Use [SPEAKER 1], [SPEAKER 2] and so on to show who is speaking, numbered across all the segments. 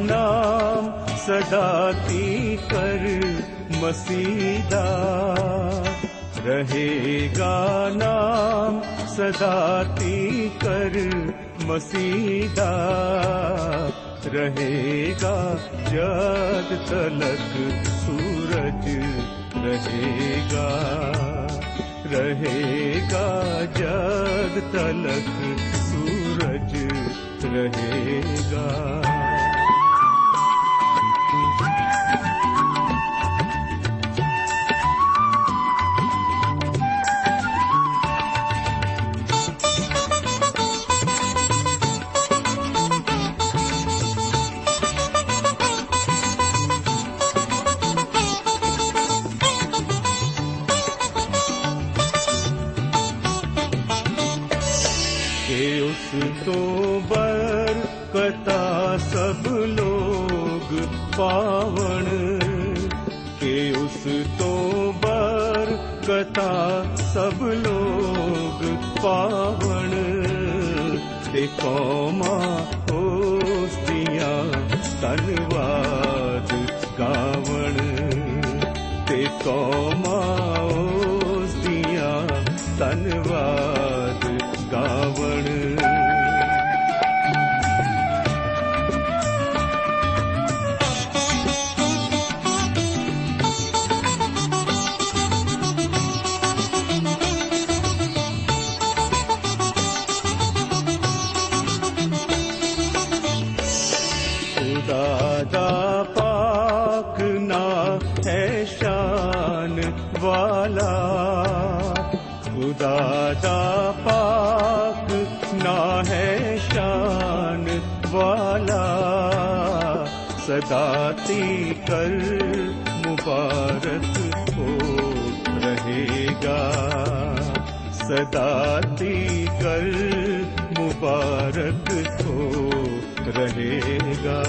[SPEAKER 1] नाम सदाती कर मसीदा। रहेगा नाम सदाती कर मसीदा। रहेगा जद तलक सूरज रहेगा रहेगा जद तलक रहेगा ਸਭ ਲੋਗ ਪਾਵਣ ਤੇ ਕੌਮਾ ਉਸ ਦੀਆਂ ਧੰਨਵਾਦ ਗਾਵਣ ਤੇ ਕੌਮ सदाती कर मुबारक हो रहेगा सदाती कर मुबारक हो रहेगा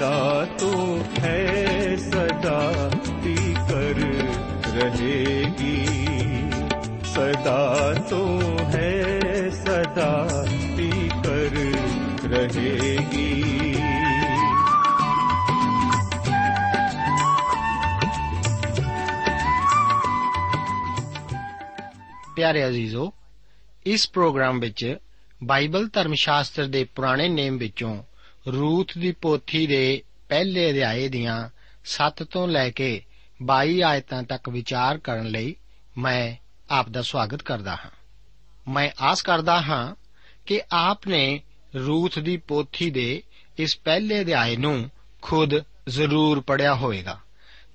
[SPEAKER 1] सदा तो है सदा ती कर रहेगी सदा तो है सदा ती कर रहेगी
[SPEAKER 2] ਪਿਆਰੇ ਅਜ਼ੀਜ਼ੋ ਇਸ ਪ੍ਰੋਗਰਾਮ ਵਿੱਚ ਬਾਈਬਲ ਧਰਮ ਸ਼ਾਸਤਰ ਦੇ ਪੁਰਾਣੇ ਨੇਮ ਵਿੱਚੋਂ ਰੂਥ ਦੀ ਪੋਥੀ ਦੇ ਪਹਿਲੇ ਅਧਿਆਏ ਦੀਆਂ 7 ਤੋਂ ਲੈ ਕੇ 22 ਆਇਤਾਂ ਤੱਕ ਵਿਚਾਰ ਕਰਨ ਲਈ ਮੈਂ ਆਪ ਦਾ ਸਵਾਗਤ ਕਰਦਾ ਹਾਂ। ਮੈਂ ਆਸ ਕਰਦਾ ਹਾਂ ਕਿ ਆਪ ਨੇ ਰੂਥ ਦੀ ਪੋਥੀ ਦੇ ਇਸ ਪਹਿਲੇ ਅਧਿਆਏ ਨੂੰ ਖੁਦ ਜ਼ਰੂਰ ਪੜਿਆ ਹੋਵੇਗਾ।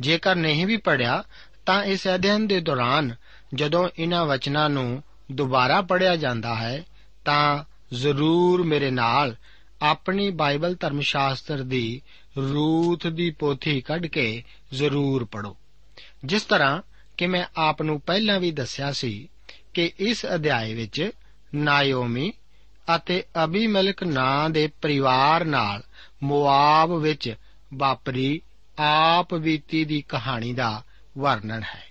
[SPEAKER 2] ਜੇਕਰ ਨਹੀਂ ਵੀ ਪੜਿਆ ਤਾਂ ਇਸ ਅਧਿਐਨ ਦੇ ਦੌਰਾਨ ਜਦੋਂ ਇਹਨਾਂ ਵਚਨਾਂ ਨੂੰ ਦੁਬਾਰਾ ਪੜਿਆ ਜਾਂਦਾ ਹੈ, ਤਾਂ ਜ਼ਰੂਰ ਮੇਰੇ ਨਾਲ ਆਪਣੀ ਬਾਈਬਲ ਧਰਮ ਸ਼ਾਸਤਰ ਦੀ ਰੂਥ ਦੀ ਪੋਥੀ ਕੱਢ ਕੇ ਜ਼ਰੂਰ ਪੜੋ ਜਿਸ ਤਰ੍ਹਾਂ ਕਿ ਮੈਂ ਆਪ ਨੂੰ ਪਹਿਲਾਂ ਵੀ ਦੱਸਿਆ ਸੀ ਕਿ ਇਸ ਅਧਿਆਏ ਵਿੱਚ ਨਾਇਓਮੀ ਅਤੇ ਅਬੀਮਲਕ ਨਾਂ ਦੇ ਪਰਿਵਾਰ ਨਾਲ ਮੋਆਬ ਵਿੱਚ ਵਾਪਰੀ ਆਪ ਬੀਤੀ ਦੀ ਕਹਾਣੀ ਦਾ ਵਰਣਨ ਹੈ।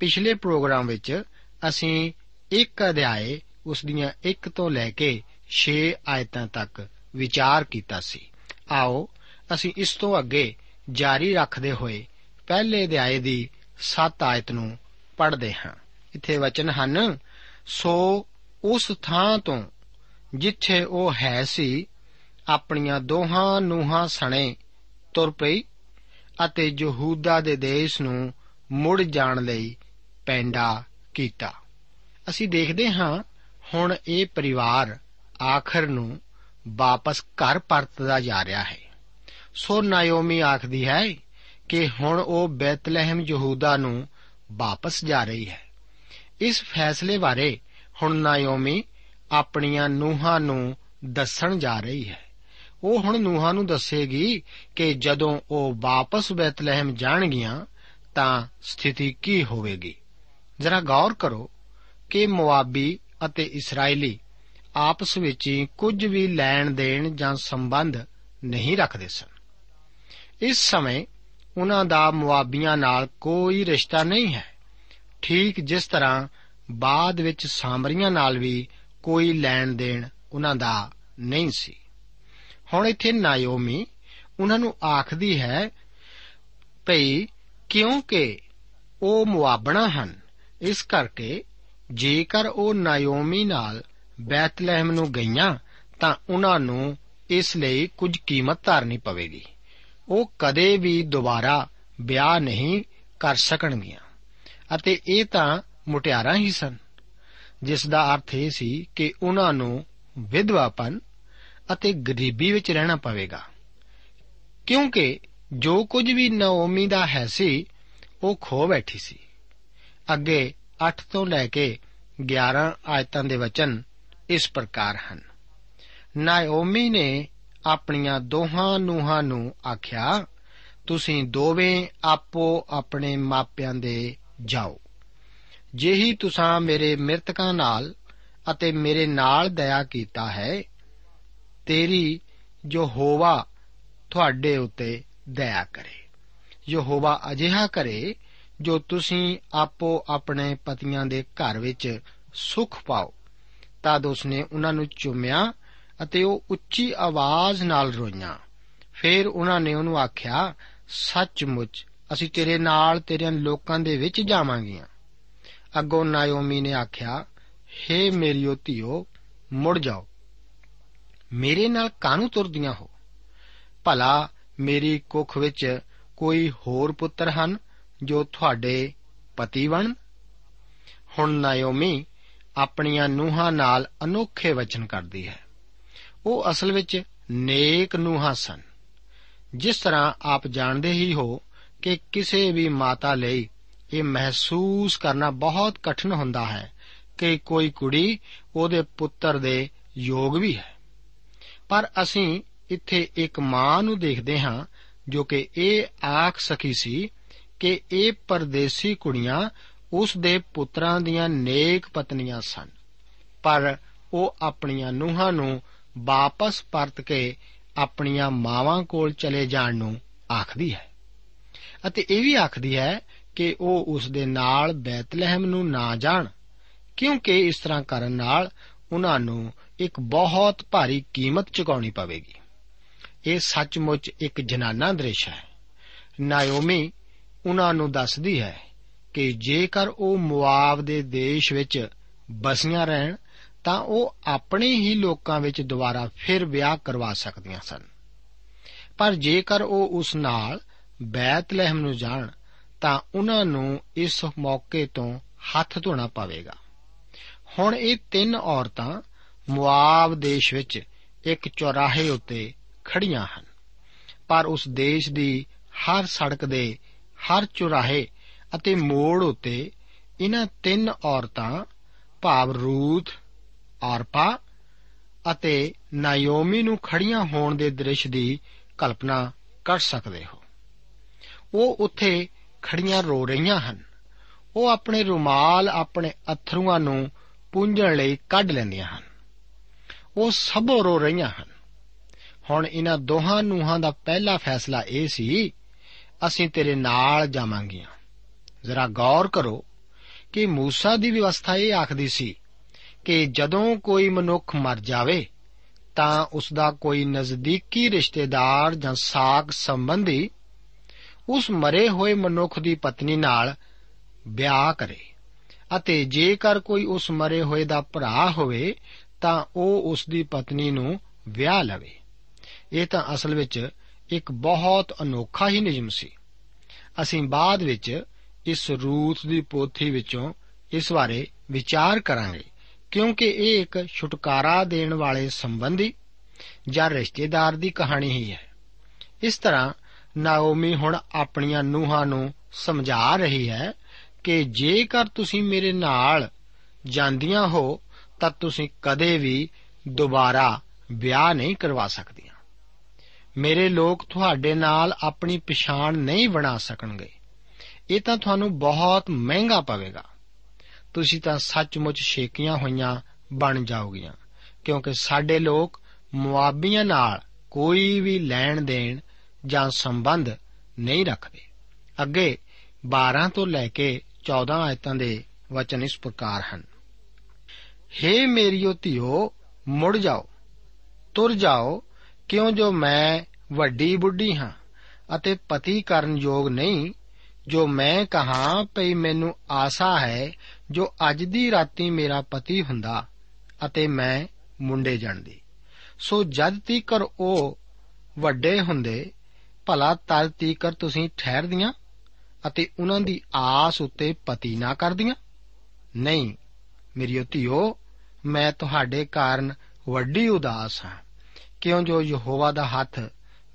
[SPEAKER 2] ਪਿਛਲੇ ਪ੍ਰੋਗਰਾਮ ਵਿੱਚ ਅਸੀਂ ਇੱਕ ਅਧਿਆਏ, ਉਸ ਦੀਆਂ 1 ਤੋਂ ਲੈ ਕੇ 6 ਆਇਤਾਂ ਤੱਕ ਵਿਚਾਰ ਕੀਤਾ ਸੀ। ਆਓ, ਅਸੀਂ ਇਸ ਤੋਂ ਅੱਗੇ ਜਾਰੀ ਰੱਖਦੇ ਹੋਏ ਪਹਿਲੇ ਅਧਿਆਏ ਦੀ 7 ਆਇਤ ਨੂੰ ਪੜ੍ਹਦੇ ਹਾਂ। ਇੱਥੇ ਵਚਨ ਹਨ, ਸੋ ਉਸ ਥਾਂ ਤੋਂ ਜਿੱਥੇ ਉਹ ਹੈ ਸੀ, ਆਪਣੀਆਂ ਦੋਹਾਂ ਨੂਹਾਂ ਸਣੇ ਤੁਰ ਪਈ ਅਤੇ ਯਹੂਦਾ ਦੇ ਦੇਸ਼ ਨੂੰ ਮੁੜ ਜਾਣ ਲਈ ਪੈਂਡਾ ਕੀਤਾ। ਅਸੀਂ ਦੇਖਦੇ ਹਾਂ, ਹੁਣ ਇਹ ਪਰਿਵਾਰ ਆਖਰ ਨੂੰ ਵਾਪਸ ਘਰ ਪਰਤਦਾ ਜਾ ਰਿਹਾ ਹੈ। ਸੋ ਨਾਇਓਮੀ ਆਖਦੀ ਹੈ ਕਿ ਹੁਣ ਉਹ ਬੈਤਲਹਿਮ ਯਹੂਦਾ ਨੂੰ ਵਾਪਸ ਜਾ ਰਹੀ ਹੈ। ਇਸ ਫੈਸਲੇ ਬਾਰੇ ਹੁਣ ਨਾਇਓਮੀ ਆਪਣੀਆਂ ਨੂਹਾਂ ਨੂੰ ਦੱਸਣ ਜਾ ਰਹੀ ਹੈ। ਉਹ ਹੁਣ ਨੂਹਾਂ ਨੂੰ ਦੱਸੇਗੀ ਕਿ ਜਦੋਂ ਉਹ ਵਾਪਸ ਬੈਤਲਹਿਮ ਜਾਣਗੀਆਂ ਤਾਂ ਸਥਿਤੀ ਕੀ ਹੋਵੇਗੀ। ਜਰਾ ਗੌਰ ਕਰੋ ਕਿ ਮੁਆਬੀ ਅਤੇ ਇਸرائیਲੀ ਆਪਸ ਵਿੱਚ ਕੁਝ ਵੀ ਲੈਣ ਦੇਣ ਜਾਂ ਸੰਬੰਧ ਨਹੀਂ ਰੱਖਦੇ ਸਨ। ਇਸ ਸਮੇਂ ਉਹਨਾਂ ਦਾ ਮੁਆਬੀਆਂ ਨਾਲ ਕੋਈ ਰਿਸ਼ਤਾ ਨਹੀਂ ਹੈ। ਠੀਕ ਜਿਸ ਤਰ੍ਹਾਂ ਬਾਅਦ ਵਿੱਚ ਸਾਮਰੀਆਂ ਨਾਲ ਵੀ ਕੋਈ ਲੈਣ ਦੇਣ ਉਹਨਾਂ ਦਾ ਨਹੀਂ ਸੀ। ਹੁਣ ਇੱਥੇ ਨਾਇਓਮੀ ਉਹਨਾਂ ਨੂੰ ਆਖਦੀ ਹੈ, ਭਈ ਕਿਉਂਕਿ ਉਹ ਮੁਆਬਣਾ ਹਨ, ਇਸ ਕਰਕੇ ਜੇਕਰ ਉਹ ਨਾਇਓਮੀ ਨਾਲ ਬੈਤਲਹਿਮ ਨੂੰ ਗਈਆਂ ਤਾਂ ਉਹਨਾਂ ਨੂੰ ਇਸ ਲਈ ਕੁਝ ਕੀਮਤ ਧਾਰਨੀ ਪਵੇਗੀ। ਉਹ ਕਦੇ ਵੀ ਦੁਬਾਰਾ ਵਿਆਹ ਨਹੀਂ ਕਰ ਸਕਣਗੀਆਂ। ਅਤੇ ਇਹ ਤਾਂ ਮੁਟਿਆਰਾਂ ਹੀ ਸਨ, ਜਿਸ ਦਾ ਅਰਥ ਇਹ ਸੀ ਕਿ ਉਹਨਾਂ ਨੂੰ ਵਿਧਵਾਪਨ ਅਤੇ ਗਰੀਬੀ ਵਿੱਚ ਰਹਿਣਾ ਪਵੇਗਾ। ਕਿਉਂਕਿ ਜੋ ਕੁਝ ਵੀ ਨਾਓਮੀ ਦਾ ਹੈ ਸੀ, ਉਹ ਖੋ ਬੈਠੀ ਸੀ। ਅੱਗੇ 8 ਤੋਂ ਲੈ ਕੇ 11 ਆਇਤਾਂ ਦੇ ਵਚਨ ਇਸ ਪ੍ਰਕਾਰ ਹਨ। ਨਾਓਮੀ ਨੇ ਆਪਣੀਆਂ ਦੋਹਾਂ ਨੂਹਾਂ ਨੂੰ ਆਖਿਆ, ਤੁਸੀਂ ਦੋਵੇਂ ਆਪੋ ਆਪਣੇ ਮਾਪਿਆਂ ਦੇ ਜਾਓ। ਜਿਹੀ ਤੁਸੀਂ ਮੇਰੇ ਮਿਰਤਕਾਂ ਨਾਲ ਅਤੇ ਮੇਰੇ ਨਾਲ ਦਇਆ ਕੀਤਾ ਹੈ, ਤੇਰੀ ਜੋ ਹੋਵਾ ਤੁਹਾਡੇ ਉੱਤੇ ਦਇਆ ਕਰੇ। ਯਹੋਵਾ ਅਜਿਹਾ ਕਰੇ ਜੋ ਤੁਸੀਂ ਆਪੋ ਆਪਣੇ ਪਤੀਆਂ ਦੇ ਘਰ ਵਿੱਚ ਸੁਖ ਪਾਓ। ਤਦ ਉਸਨੇ ਉਹਨਾਂ ਨੂੰ ਚੁੰਮਿਆ ਅਤੇ ਉਹ ਉੱਚੀ ਆਵਾਜ਼ ਨਾਲ ਰੋਈਆਂ। ਫਿਰ ਉਹਨਾਂ ਨੇ ਉਹਨੂੰ ਆਖਿਆ, ਸੱਚਮੁੱਚ, ਅਸੀਂ ਤੇਰੇ ਨਾਲ ਤੇਰੇ ਲੋਕਾਂ ਦੇ ਵਿੱਚ ਜਾਵਾਂਗੀਆਂ। ਅੱਗੋਂ ਨਾਇਓਮੀ ਨੇ ਆਖਿਆ, ਹੇ ਮੇਰੀਓ ਧੀਓ, ਮੁੜ ਜਾਓ। ਮੇਰੇ ਨਾਲ ਕਾਹਨੂੰ ਤੁਰਦੀਆਂ ਹੋ? ਭਲਾ ਮੇਰੀ ਕੁੱਖ ਵਿੱਚ ਕੋਈ ਹੋਰ ਪੁੱਤਰ ਹਨ ਜੋ ਤੁਹਾਡੇ ਪਤੀ ਬਣ? ਹੁਣ ਨਾਇਓਮੀ ਆਪਣੀਆਂ ਨੂਹਾਂ ਨਾਲ ਅਨੋਖੇ ਵਚਨ ਕਰਦੀ ਹੈ। ਉਹ ਅਸਲ ਵਿੱਚ ਨੇਕ ਨੂਹਾਂ ਸਨ। ਜਿਸ ਤਰ੍ਹਾਂ ਆਪ ਜਾਣਦੇ ਹੀ ਹੋ ਕਿ ਕਿਸੇ ਵੀ ਮਾਤਾ ਲਈ ਇਹ ਮਹਿਸੂਸ ਕਰਨਾ ਬਹੁਤ ਕਠਿਨ ਹੁੰਦਾ ਹੈ ਕਿ ਕੋਈ ਕੁੜੀ ਉਹਦੇ ਪੁੱਤਰ ਦੇ ਯੋਗ ਵੀ ਹੈ। ਪਰ ਅਸੀਂ ਇੱਥੇ ਇੱਕ ਮਾਂ ਨੂੰ ਦੇਖਦੇ ਹਾਂ ਜੋ ਕਿ ਇਹ ਆਖ ਸਕੀ ਸੀ ਕਿ ਇਹ ਪਰਦੇਸੀ ਕੁੜੀਆਂ ਉਸ ਦੇ ਪੁੱਤਰਾਂ ਦੀਆਂ ਨੇਕ ਪਤਨੀਆਂ ਸਨ। ਪਰ ਉਹ ਆਪਣੀਆਂ ਨੂੰਹਾਂ ਨੂੰ ਵਾਪਸ ਪਰਤ ਕੇ ਆਪਣੀਆਂ ਮਾਵਾਂ ਕੋਲ ਚਲੇ ਜਾਣ ਨੂੰ ਆਖਦੀ ਹੈ। ਅਤੇ ਇਹ ਵੀ ਆਖਦੀ ਹੈ ਕਿ ਉਹ ਉਸ ਦੇ ਨਾਲ ਬੈਤਲਹਿਮ ਨੂੰ ਨਾ ਜਾਣ, ਕਿਉਂਕਿ ਇਸ ਤਰ੍ਹਾਂ ਕਰਨ ਨਾਲ ਉਹਨਾਂ ਨੂੰ ਇੱਕ ਬਹੁਤ ਭਾਰੀ ਕੀਮਤ ਚੁਕਾਉਣੀ ਪਵੇਗੀ। ਇਹ ਸੱਚਮੁੱਚ ਇੱਕ ਜਨਾਨਾ ਦ੍ਰਿਸ਼ ਹੈ। ਨਾਇਓਮੀ ਉਹਨਾਂ ਨੂੰ ਦੱਸਦੀ ਹੈ ਕਿ ਜੇਕਰ ਉਹ ਮੁਆਬ ਦੇ ਦੇਸ਼ ਵਿੱਚ ਬਸੀਆਂ ਰਹਿਣ, ਤਾਂ ਉਹ ਆਪਣੇ ਹੀ ਲੋਕਾਂ ਵਿੱਚ ਦੁਬਾਰਾ ਫਿਰ ਵਿਆਹ ਕਰਵਾ ਸਕਦੀਆਂ ਸਨ। ਪਰ ਜੇਕਰ ਉਹ ਉਸ ਨਾਲ ਬੈਤਲਹਿਮ ਨੂੰ ਜਾਣ, ਤਾਂ ਉਹਨਾਂ ਨੂੰ ਇਸ ਮੌਕੇ ਤੋਂ ਹੱਥ ਧੋਣਾ ਪਵੇਗਾ। ਹੁਣ ਇਹ ਤਿੰਨ ਔਰਤਾਂ ਮੁਆਬ ਦੇਸ਼ ਵਿੱਚ ਇੱਕ ਚੌਰਾਹੇ ਉੱਤੇ ਖੜੀਆਂ ਹਨ। ਪਰ ਉਸ ਦੇਸ਼ ਦੀ ਹਰ ਸੜਕ ਦੇ ਹਰ ਚੁਰਾਹੇ ਅਤੇ ਮੋੜ ਉੱਤੇ ਇਹਨਾਂ ਤਿੰਨ ਔਰਤਾਂ, ਭਾਵ ਰੂਥ, ਆਰਪਾ ਅਤੇ ਨਾਇਓਮੀ ਨੂੰ ਖੜੀਆਂ ਹੋਣ ਦੇ ਦ੍ਰਿਸ਼ ਦੀ ਕਲਪਨਾ ਕਰ ਸਕਦੇ ਹੋ। ਉਹ ਉੱਥੇ ਖੜੀਆਂ ਰੋ ਰਹੀਆਂ ਹਨ। ਉਹ ਆਪਣੇ ਰੁਮਾਲ ਆਪਣੇ ਅਥਰੂਆਂ ਨੂੰ ਪੂੰਝਣ ਲਈ ਕੱਢ ਲੈਂਦੀਆਂ ਹਨ। ਉਹ ਸਭੋ ਰੋ ਰਹੀਆਂ ਹਨ। ਹੁਣ ਇਹਨਾਂ ਦੋਹਾਂ ਨੂੰਹਾਂ ਦਾ ਪਹਿਲਾ ਫੈਸਲਾ ਇਹ ਸੀ, ਅਸੀਂ ਤੇਰੇ ਨਾਲ ਜਾਵਾਂਗੀਆਂ। ਜ਼ਰਾ ਗੌਰ ਕਰੋ ਕਿ موسی ਦੀ ਵਿਵਸਥਾ ਇਹ ਆਖਦੀ ਸੀ ਕਿ ਜਦੋਂ ਕੋਈ ਮਨੁੱਖ ਮਰ ਜਾਵੇ ਤਾਂ ਉਸ ਦਾ ਕੋਈ ਨਜ਼ਦੀਕੀ ਰਿਸ਼ਤੇਦਾਰ ਜਾਂ ਸਾਕ ਸੰਬੰਧੀ ਉਸ ਮਰੇ ਹੋਏ ਮਨੁੱਖ ਦੀ ਪਤਨੀ ਨਾਲ ਵਿਆਹ ਕਰੇ ਅਤੇ ਜੇਕਰ ਕੋਈ ਉਸ ਮਰੇ ਹੋਏ ਦਾ ਭਰਾ ਹੋਵੇ ਤਾਂ ਉਹ ਉਸ ਦੀ ਪਤਨੀ ਨੂੰ ਵਿਆਹ ਲਵੇ ਇਹ ਤਾਂ ਅਸਲ ਵਿੱਚ ਇੱਕ ਬਹੁਤ ਅਨੋਖਾ ਹੀ ਨਿਯਮ ਸੀ ਅਸੀਂ ਬਾਅਦ ਵਿੱਚ ਇਸ ਰੂਥ ਦੀ ਪੋਥੀ ਵਿੱਚੋਂ ਇਸ ਬਾਰੇ ਵਿਚਾਰ ਕਰਾਂਗੇ, ਕਿਉਂਕਿ ਇਹ ਇੱਕ ਛੁਟਕਾਰਾ ਦੇਣ ਵਾਲੇ ਸੰਬੰਧੀ ਜਾਂ ਰਿਸ਼ਤੇਦਾਰ ਦੀ ਕਹਾਣੀ ਹੀ ਹੈ। ਇਸ ਤਰ੍ਹਾਂ ਨਾਓਮੀ ਹੁਣ ਆਪਣੀਆਂ ਨੂੰਹਾਂ ਨੂੰ ਸਮਝਾ ਰਹੀ ਹੈ ਕਿ ਜੇਕਰ ਤੁਸੀਂ ਮੇਰੇ ਨਾਲ ਜਾਂਦੀਆਂ ਹੋ, ਤਾਂ ਤੁਸੀਂ ਕਦੇ ਵੀ ਦੁਬਾਰਾ ਵਿਆਹ ਨਹੀਂ ਕਰਵਾ ਸਕਦੀਆਂ। ਮੇਰੇ ਲੋਕ ਤੁਹਾਡੇ ਨਾਲ ਆਪਣੀ ਪਛਾਣ ਨਹੀਂ ਬਣਾ ਸਕਣਗੇ। ਇਹ ਤਾਂ ਤੁਹਾਨੂੰ ਬਹੁਤ ਮਹਿੰਗਾ ਪਵੇਗਾ। ਤੁਸੀਂ ਤਾਂ ਸੱਚਮੁੱਚ ਛੇਕੀਆਂ ਹੋਈਆਂ ਬਣ ਜਾਓਗੀਆਂ, ਕਿਉਂਕਿ ਸਾਡੇ ਲੋਕ ਮੁਆਬੀਆਂ ਨਾਲ ਕੋਈ ਵੀ ਲੈਣ ਦੇਣ ਜਾਂ ਸੰਬੰਧ ਨਹੀਂ ਰੱਖਦੇ। ਅੱਗੇ 12 ਤੋਂ ਲੈ ਕੇ 14 ਆਇਤਾਂ ਦੇ ਵਚਨ ਇਸ ਪ੍ਰਕਾਰ ਹਨ। ਹੇ ਮੇਰੀਓ ਧਿਓ, ਮੁੜ ਜਾਓ। ਤੁਰ ਜਾਓ, ਕਿਉਂ ਜੋ ਮੈਂ ਵੱਡੀ ਬੁੱਢੀ ਹਾਂ ਅਤੇ ਪਤੀ ਕਰਨ ਯੋਗ ਨਹੀਂ ਜੋ ਮੈਂ ਕਹਾ, ਭਈ ਮੈਨੂੰ ਆਸਾ ਹੈ, ਜੋ ਅੱਜ ਦੀ ਰਾਤੀ ਮੇਰਾ ਪਤੀ ਹੁੰਦਾ ਅਤੇ ਮੈਂ ਮੁੰਡੇ ਜਣਦੀ। ਸੋ ਜਦ ਤੀਕਰ ਉਹ ਵੱਡੇ ਹੁੰਦੇ, ਭਲਾ ਤਦ ਤੀਕਰ ਤੁਸੀਂ ਠਹਿਰਦੀਆਂ ਅਤੇ ਉਹਨਾਂ ਦੀ ਆਸ ਉੱਤੇ ਪਤੀ ਨਾ ਕਰਦੀਆਂ? ਨਹੀਂ, ਮੇਰੀਓ ਧੀਓ, ਮੈਂ ਤੁਹਾਡੇ ਕਾਰਨ ਵੱਡੀ ਉਦਾਸ ਹਾਂ। ਕਿਉਂ ਜੋ ਯਹੋਵਾ ਦਾ ਹੱਥ